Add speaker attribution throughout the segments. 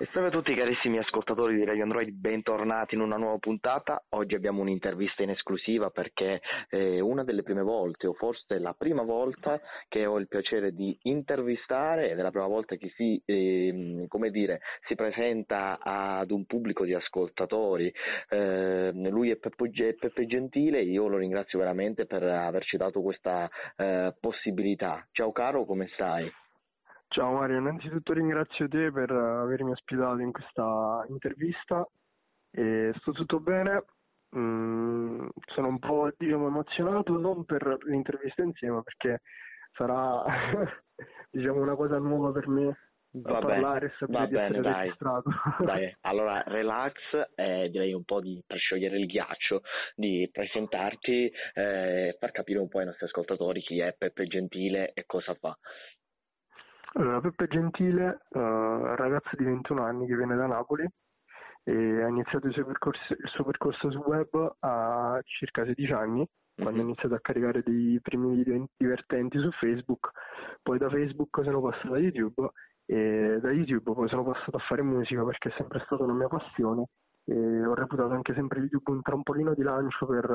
Speaker 1: E salve a tutti carissimi ascoltatori di Radio Android, bentornati in una nuova puntata. Oggi abbiamo un'intervista in esclusiva perché è una delle prime volte, o forse la prima volta, che ho il piacere di intervistare ed è la prima volta che si, eh, dire, si presenta ad un pubblico di ascoltatori. Eh, lui è Peppe, Peppe, Gentile, io lo ringrazio veramente per averci dato questa eh, possibilità. Ciao caro, come stai?
Speaker 2: Ciao Mario, innanzitutto ringrazio te per avermi ospitato in questa intervista e sto tutto bene, mm, sono un po' diciamo, emozionato non per l'intervista insieme perché sarà diciamo, una cosa nuova per me
Speaker 1: Va
Speaker 2: parlare e sapere
Speaker 1: va
Speaker 2: di
Speaker 1: bene, dai.
Speaker 2: registrato.
Speaker 1: Dai, allora relax e direi un po' di, per sciogliere il ghiaccio, di presentarti e eh, far capire un po' ai nostri ascoltatori chi è Peppe Gentile e cosa fa.
Speaker 2: Allora, Peppe Gentile, uh, ragazzo di 21 anni che viene da Napoli e ha iniziato il suo percorso, il suo percorso sul web a circa 16 anni, quando
Speaker 1: Mhm.
Speaker 2: ha iniziato a caricare dei primi video divertenti su Facebook, poi da Facebook sono passato a YouTube e da YouTube poi sono passato a fare musica perché è sempre stata una mia passione e ho reputato anche sempre YouTube un trampolino di lancio per uh,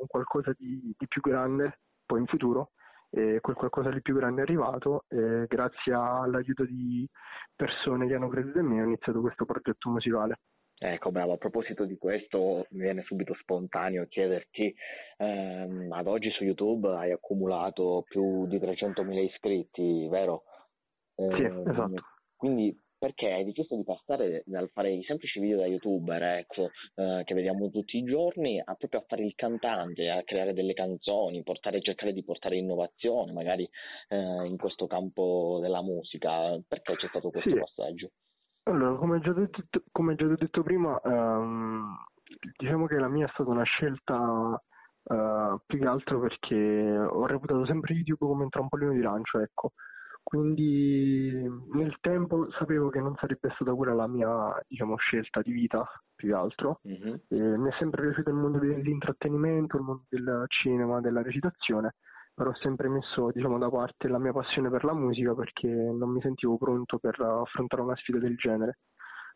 Speaker 2: un qualcosa di, di più grande poi in futuro e quel qualcosa di più grande è arrivato e grazie all'aiuto di persone che hanno creduto in me ho iniziato questo progetto musicale.
Speaker 1: Ecco, bravo, a proposito di questo mi viene subito spontaneo chiederti, ehm, ad oggi su YouTube hai accumulato più di 300.000 iscritti, vero?
Speaker 2: Sì,
Speaker 1: Ehm,
Speaker 2: esatto.
Speaker 1: Quindi perché hai deciso di passare dal fare i semplici video da youtuber, ecco, eh, che vediamo tutti i giorni, a proprio a fare il cantante, a creare delle canzoni, portare, cercare di portare innovazione, magari eh, in questo campo della musica. Perché c'è stato questo
Speaker 2: Sì.
Speaker 1: passaggio?
Speaker 2: Allora, come già detto, come già detto prima, ehm, diciamo che la mia è stata una scelta eh, più che altro perché ho reputato sempre YouTube come un trampolino di lancio, ecco. Quindi nel tempo sapevo che non sarebbe stata quella la mia, diciamo, scelta di vita, più che altro.
Speaker 1: Mhm.
Speaker 2: E mi è sempre piaciuto il mondo dell'intrattenimento, il mondo del cinema, della recitazione, però ho sempre messo diciamo, da parte la mia passione per la musica perché non mi sentivo pronto per affrontare una sfida del genere.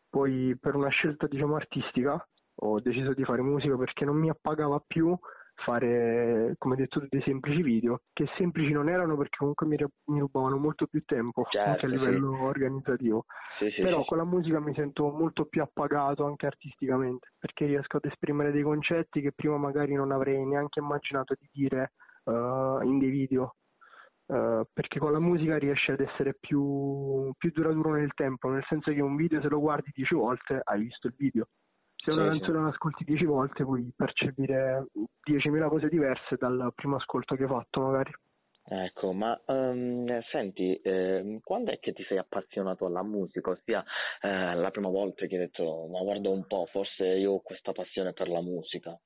Speaker 2: Poi per una scelta diciamo, artistica ho deciso di fare musica perché non mi appagava più fare, come detto, dei semplici video, che semplici non erano perché comunque mi, mi rubavano molto più tempo
Speaker 1: Certo,
Speaker 2: anche a
Speaker 1: sì.
Speaker 2: livello organizzativo.
Speaker 1: Sì, sì,
Speaker 2: Però
Speaker 1: sì.
Speaker 2: con la musica mi sento molto più appagato anche artisticamente, perché riesco ad esprimere dei concetti che prima magari non avrei neanche immaginato di dire eh, in dei video. Eh, perché con la musica riesci ad essere più, più duraturo nel tempo, nel senso che un video se lo guardi dieci volte hai visto il video. Se una
Speaker 1: Sì, sì.
Speaker 2: canzone la ascolti dieci volte puoi percepire 10.000 cose diverse dal primo ascolto che hai fatto magari.
Speaker 1: Ecco, ma ehm, senti, ehm, quando è che ti sei appassionato alla musica? Ossia, eh, la prima volta che hai detto, ma guarda un po', forse io ho questa passione per la musica.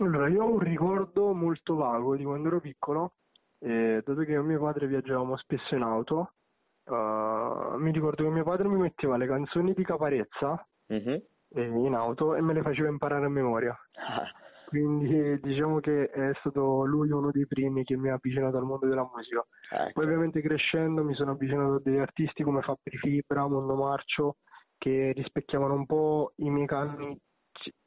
Speaker 2: Allora, io ho un ricordo molto vago di quando ero piccolo, e dato che io e mio padre viaggiavamo spesso in auto, eh, mi ricordo che mio padre mi metteva le canzoni di Caparezza
Speaker 1: Mhm.
Speaker 2: In auto e me le faceva imparare a memoria. Quindi diciamo che è stato lui uno dei primi che mi ha avvicinato al mondo della musica.
Speaker 1: ecco.
Speaker 2: Poi ovviamente crescendo mi sono avvicinato a degli artisti come Fabri Fibra, Mondo Marcio, che rispecchiavano un po' i miei canoni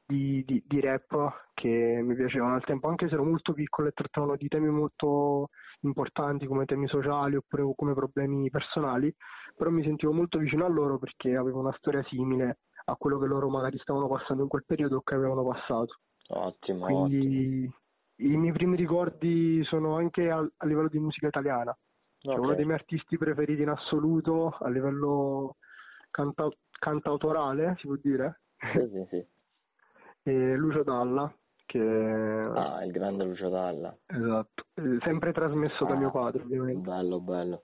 Speaker 2: di, di- di rap che mi piacevano al tempo, anche se ero molto piccolo e trattavano di temi molto importanti come temi sociali oppure come problemi personali, però mi sentivo molto vicino a loro perché avevo una storia simile a quello che loro magari stavano passando in quel periodo o che avevano passato.
Speaker 1: Ottimo, ottimo.
Speaker 2: Quindi i miei primi ricordi sono anche al- a livello di musica italiana. Cioè,
Speaker 1: Ok.
Speaker 2: uno dei miei artisti preferiti in assoluto a livello canta- cantautorale, si può dire,
Speaker 1: Sì, sì, sì.
Speaker 2: è Lucio Dalla, che
Speaker 1: Ah, il grande Lucio Dalla.
Speaker 2: esatto, sempre trasmesso da
Speaker 1: Ah,
Speaker 2: mio padre, ovviamente.
Speaker 1: Bello, bello.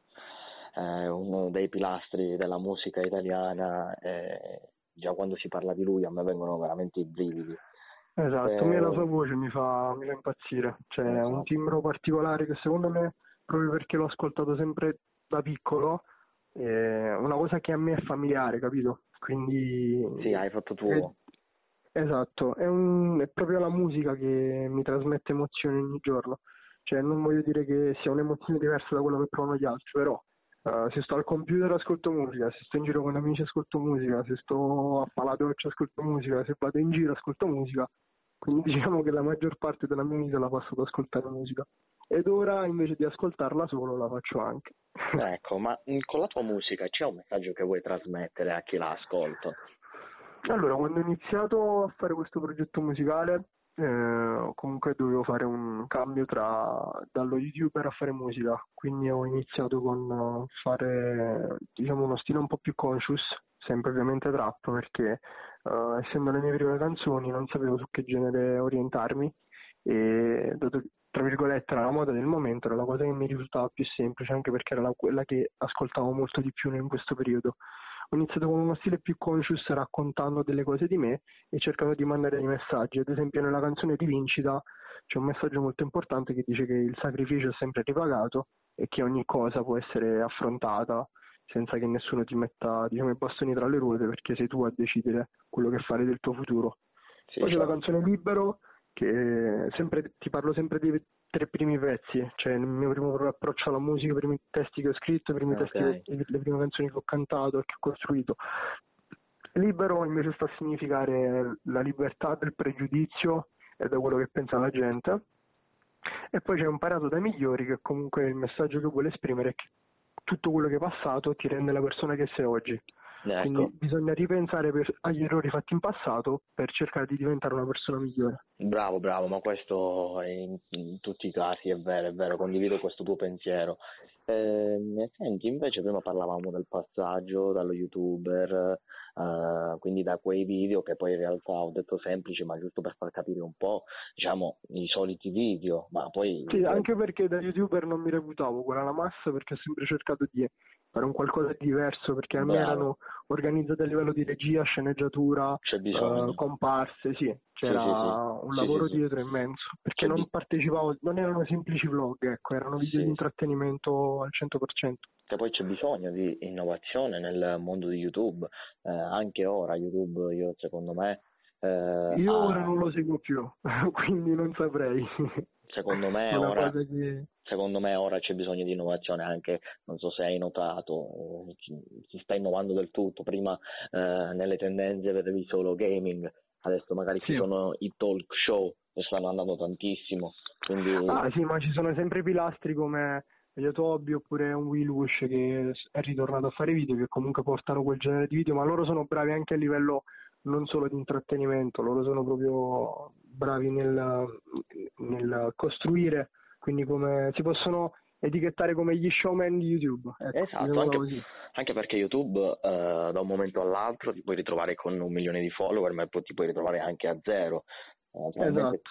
Speaker 1: È uno dei pilastri della musica italiana e già quando si parla di lui a me vengono veramente i brividi.
Speaker 2: Esatto,
Speaker 1: Eh,
Speaker 2: a me la sua voce mi fa, mi fa impazzire, cioè è un
Speaker 1: Esatto.
Speaker 2: timbro particolare che secondo me, proprio perché l'ho ascoltato sempre da piccolo, è una cosa che a me è familiare, capito? Quindi
Speaker 1: Sì, hai fatto tuo.
Speaker 2: è- esatto, è, un- è proprio la musica che mi trasmette emozioni ogni giorno, cioè non voglio dire che sia un'emozione diversa da quello che provano gli altri, però Uh, se sto al computer ascolto musica, se sto in giro con amici ascolto musica, se sto a doccia ascolto musica, se vado in giro ascolto musica, quindi diciamo che la maggior parte della mia vita la passo ad ascoltare musica. Ed ora invece di ascoltarla solo la faccio anche.
Speaker 1: ecco, ma con la tua musica c'è un messaggio che vuoi trasmettere a chi la ascolta?
Speaker 2: Allora, quando ho iniziato a fare questo progetto musicale eh, comunque dovevo fare un cambio tra dallo youtuber a fare musica, quindi ho iniziato con fare diciamo uno stile un po' più conscious, sempre ovviamente trap perché uh, essendo le mie prime canzoni non sapevo su che genere orientarmi e dato tra virgolette era la moda del momento, era la cosa che mi risultava più semplice anche perché era la, quella che ascoltavo molto di più in questo periodo ho iniziato con uno stile più conscious raccontando delle cose di me e cercando di mandare dei messaggi. Ad esempio nella canzone di Vincita c'è un messaggio molto importante che dice che il sacrificio è sempre ripagato e che ogni cosa può essere affrontata senza che nessuno ti metta diciamo, i bastoni tra le ruote perché sei tu a decidere quello che fare del tuo futuro. Sì, Poi c'è la certo. canzone Libero che sempre, ti parlo sempre di tre primi pezzi, cioè il mio primo approccio alla musica, i primi testi che ho scritto, i primi okay. testi, le prime canzoni che ho cantato e che ho costruito. Libero invece sta a significare la libertà del pregiudizio e da quello che pensa la gente. E poi c'è imparato dai migliori che comunque il messaggio che vuole esprimere è che tutto quello che è passato ti rende la persona che sei oggi. Ecco. Quindi bisogna ripensare per, agli errori fatti in passato per cercare di diventare una persona migliore.
Speaker 1: Bravo, bravo, ma questo in, in tutti i casi è vero, è vero, condivido questo tuo pensiero. Eh, senti, invece prima parlavamo del passaggio dallo youtuber, eh, quindi da quei video che poi in realtà ho detto semplici, ma giusto per far capire un po', diciamo, i soliti video, ma poi...
Speaker 2: Sì, anche perché da youtuber non mi reputavo quella la massa perché ho sempre cercato di fare un qualcosa di diverso perché a me erano organizzate a livello di regia, sceneggiatura, uh, comparse, sì, c'era sì, sì, sì. un lavoro dietro immenso perché non partecipavo, non erano semplici vlog, ecco, erano video di intrattenimento al 100%.
Speaker 1: Che poi c'è bisogno di innovazione nel mondo di YouTube, eh, anche ora YouTube io secondo me
Speaker 2: eh, io ora non lo seguo più, quindi non saprei.
Speaker 1: Secondo me, ora, che... secondo me ora c'è bisogno di innovazione anche, non so se hai notato, si sta innovando del tutto, prima eh, nelle tendenze vedevi solo gaming, adesso magari sì. ci sono i talk show che stanno andando tantissimo. Quindi...
Speaker 2: Ah sì, ma ci sono sempre pilastri come Yotobi oppure un Will Wish che è ritornato a fare video, che comunque portano quel genere di video, ma loro sono bravi anche a livello non solo di intrattenimento, loro sono proprio bravi nel, nel costruire, quindi come si possono etichettare come gli showman di YouTube.
Speaker 1: Ecco, esatto, anche, anche, perché YouTube uh, da un momento all'altro ti puoi ritrovare con un milione di follower, ma poi ti puoi ritrovare anche a zero.
Speaker 2: Uh, esatto.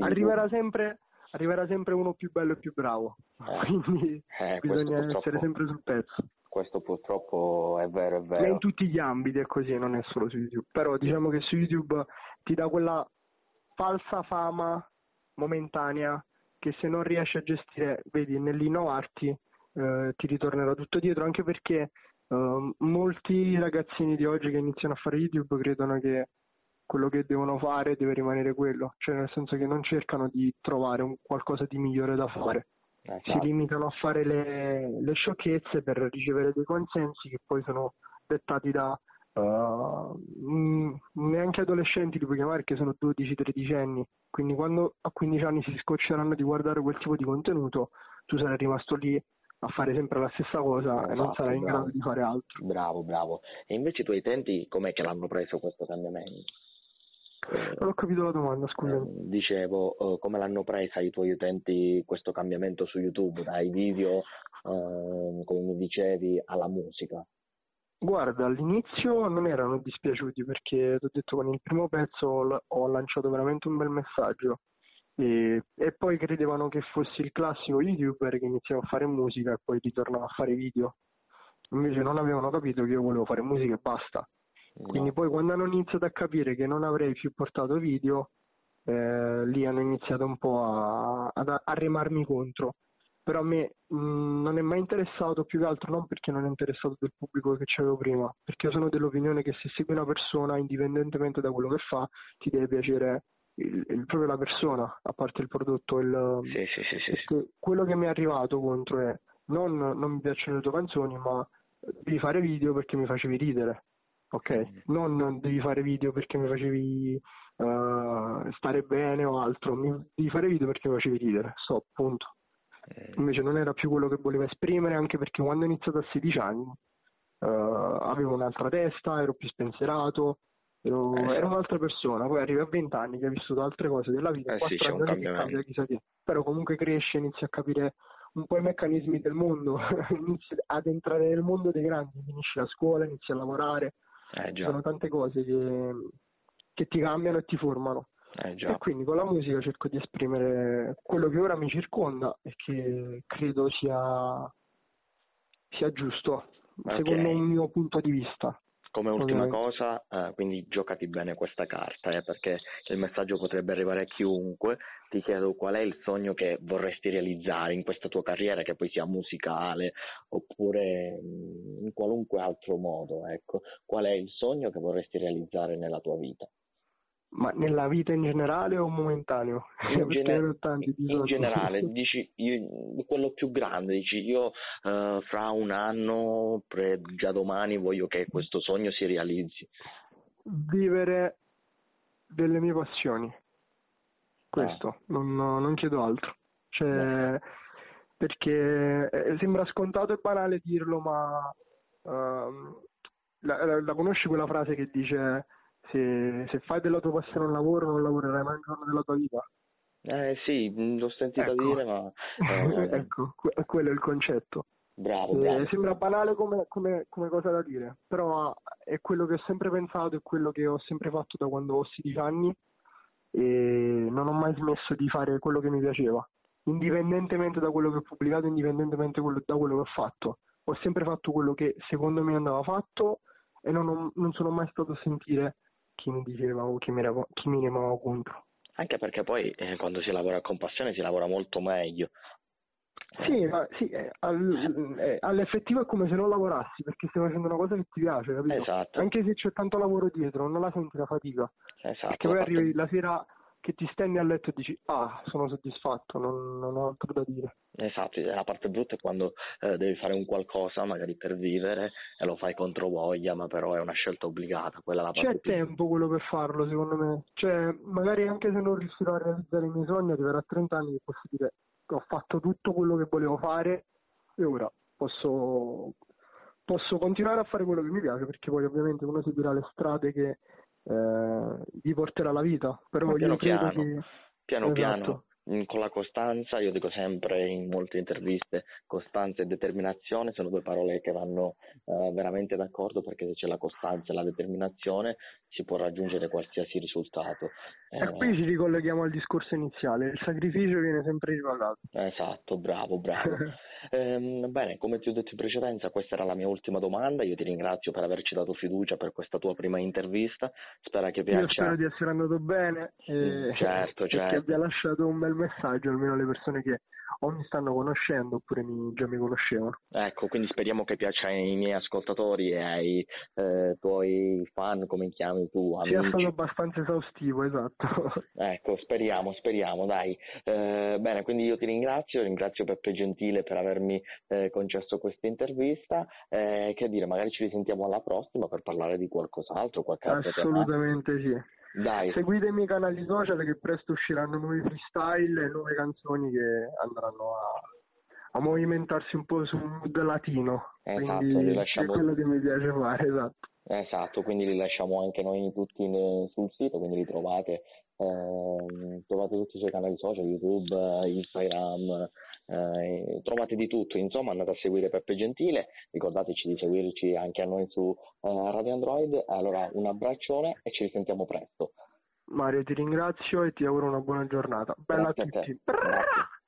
Speaker 2: Arriverà sempre, arriverà sempre uno più bello e più bravo, eh, quindi eh, bisogna essere sempre sul pezzo
Speaker 1: questo purtroppo è vero, è vero.
Speaker 2: Ma in tutti gli ambiti è così, non è solo su YouTube. Però diciamo che su YouTube ti dà quella falsa fama momentanea che se non riesci a gestire, vedi, nell'innovarti eh, ti ritornerà tutto dietro, anche perché eh, molti ragazzini di oggi che iniziano a fare YouTube credono che quello che devono fare deve rimanere quello, cioè nel senso che non cercano di trovare un qualcosa di migliore da fare Esatto. si limitano a fare le, le, sciocchezze per ricevere dei consensi che poi sono dettati da uh, mh, neanche adolescenti li puoi chiamare che sono 12-13 anni quindi quando a 15 anni si scocceranno di guardare quel tipo di contenuto tu sarai rimasto lì a fare sempre la stessa cosa esatto, e non esatto, sarai in grado di fare altro
Speaker 1: bravo bravo e invece i tuoi utenti com'è che l'hanno preso questo cambiamento?
Speaker 2: Non ho capito la domanda, scusa. Eh,
Speaker 1: dicevo, uh, come l'hanno presa i tuoi utenti questo cambiamento su YouTube, dai video, uh, come mi dicevi, alla musica?
Speaker 2: Guarda, all'inizio non erano dispiaciuti perché ti ho detto con il primo pezzo ho, ho lanciato veramente un bel messaggio e, e, poi credevano che fossi il classico youtuber che iniziava a fare musica e poi ritornava a fare video. Invece non avevano capito che io volevo fare musica e basta. Quindi no. poi quando hanno iniziato a capire che non avrei più portato video, eh, lì hanno iniziato un po' a, a, a remarmi contro. Però a me mh, non è mai interessato più che altro non perché non è interessato del pubblico che c'avevo prima, perché io sono dell'opinione che se segui una persona, indipendentemente da quello che fa, ti deve piacere il, il, proprio la persona, a parte il prodotto. Il,
Speaker 1: sì, sì, sì,
Speaker 2: quello che mi è arrivato contro è non non mi piacciono le tue canzoni, ma devi fare video perché mi facevi ridere, ok? Non devi fare video perché mi facevi uh, stare bene o altro, mi, devi fare video perché mi facevi ridere, stop, punto. Eh. Invece non era più quello che volevo esprimere, anche perché quando ho iniziato a 16 anni uh, avevo un'altra testa, ero più spensierato, ero, eh, ero un'altra persona, poi arrivi a 20 anni che hai vissuto altre cose della vita,
Speaker 1: eh, 4 sì, anni che cambia
Speaker 2: chissà che, però comunque cresce, inizi a capire un po' i meccanismi del mondo, inizi ad entrare nel mondo dei grandi, finisci la scuola, inizi a lavorare,
Speaker 1: eh,
Speaker 2: sono tante cose che, che ti cambiano e ti formano.
Speaker 1: Eh,
Speaker 2: e quindi con la musica cerco di esprimere quello che ora mi circonda e che credo sia, sia giusto, okay. secondo un mio punto di vista.
Speaker 1: Come ultima cosa, eh, quindi giocati bene questa carta, eh, perché il messaggio potrebbe arrivare a chiunque. Ti chiedo qual è il sogno che vorresti realizzare in questa tua carriera, che poi sia musicale oppure mm, in qualunque altro modo. Ecco. Qual è il sogno che vorresti realizzare nella tua vita?
Speaker 2: Ma nella vita in generale o momentaneo?
Speaker 1: In, gener- in generale, dici io, quello più grande, dici io uh, fra un anno, pre, già domani voglio che questo sogno si realizzi.
Speaker 2: Vivere delle mie passioni, questo, ah. non, non, chiedo altro. Cioè, no. Perché eh, sembra scontato e banale dirlo, ma uh, la, la, la conosci quella frase che dice se, se fai della tua passione un lavoro non lavorerai mai un giorno della tua vita.
Speaker 1: Eh sì, l'ho sentito
Speaker 2: ecco.
Speaker 1: dire, ma...
Speaker 2: Eh, ecco, que- quello è il concetto.
Speaker 1: Bravo, bravo.
Speaker 2: Eh, sembra banale come, come, come, cosa da dire, però è quello che ho sempre pensato, è quello che ho sempre fatto da quando ho 16 anni e non ho mai smesso di fare quello che mi piaceva, indipendentemente da quello che ho pubblicato, indipendentemente da quello che ho fatto. Ho sempre fatto quello che secondo me andava fatto e non, ho, non sono mai stato a sentire chi mi diceva o chi mi, era, chi mi remava contro.
Speaker 1: Anche perché poi eh, quando si lavora con passione si lavora molto meglio.
Speaker 2: Sì, ma sì, eh, eh, all'effettivo è come se non lavorassi perché stai facendo una cosa che ti piace, capito?
Speaker 1: Esatto.
Speaker 2: Anche se c'è tanto lavoro dietro, non la senti la fatica.
Speaker 1: Esatto.
Speaker 2: Perché poi arrivi la sera che ti stendi a letto e dici ah sono soddisfatto, non, non ho altro da dire.
Speaker 1: Esatto, la parte brutta è quando eh, devi fare un qualcosa magari per vivere e lo fai contro voglia, ma però è una scelta obbligata. Quella la
Speaker 2: C'è tempo quello per farlo secondo me, cioè magari anche se non riuscirò a realizzare i miei sogni arriverà a 30 anni e posso dire che ho fatto tutto quello che volevo fare e ora posso, posso continuare a fare quello che mi piace perché poi ovviamente uno seguirà le strade che eh, gli porterà la vita. Però
Speaker 1: Ma
Speaker 2: io
Speaker 1: piano
Speaker 2: credo che...
Speaker 1: piano esatto. piano con la costanza, io dico sempre in molte interviste, costanza e determinazione sono due parole che vanno uh, veramente d'accordo perché se c'è la costanza e la determinazione si può raggiungere qualsiasi risultato.
Speaker 2: E eh, qui ci ricolleghiamo al discorso iniziale, il sacrificio viene sempre ripagato.
Speaker 1: Esatto, bravo, bravo. ehm, bene, come ti ho detto in precedenza, questa era la mia ultima domanda, io ti ringrazio per averci dato fiducia per questa tua prima intervista, spero che piaccia.
Speaker 2: Io spero di essere andato bene e,
Speaker 1: certo, certo.
Speaker 2: e che
Speaker 1: certo.
Speaker 2: abbia lasciato un bel messaggio almeno alle persone che o mi stanno conoscendo oppure mi, già mi conoscevano.
Speaker 1: Ecco, quindi speriamo che piaccia ai miei ascoltatori e ai eh, tuoi fan, come chiami tu, amici.
Speaker 2: Sia stato abbastanza esaustivo, esatto.
Speaker 1: Ecco, speriamo, speriamo, dai. Eh, bene, quindi io ti ringrazio, ringrazio Peppe Gentile per avermi eh, concesso questa intervista. Eh, che dire, magari ci risentiamo alla prossima per parlare di qualcos'altro, qualche altro
Speaker 2: Assolutamente sì.
Speaker 1: Dai.
Speaker 2: Seguite i canali social che presto usciranno nuovi freestyle e nuove canzoni che andranno a, a movimentarsi un po' sul mood latino.
Speaker 1: Esatto, lasciamo...
Speaker 2: è quello che mi piace fare, esatto.
Speaker 1: Esatto, quindi li lasciamo anche noi tutti ne, sul sito, quindi li trovate, eh, trovate tutti i suoi canali social, YouTube, Instagram, eh, trovate di tutto, insomma andate a seguire Peppe Gentile, ricordateci di seguirci anche a noi su eh, Radio Android, allora un abbraccione e ci risentiamo presto.
Speaker 2: Mario ti ringrazio e ti auguro una buona giornata. Bella
Speaker 1: Grazie
Speaker 2: a tutti.
Speaker 1: A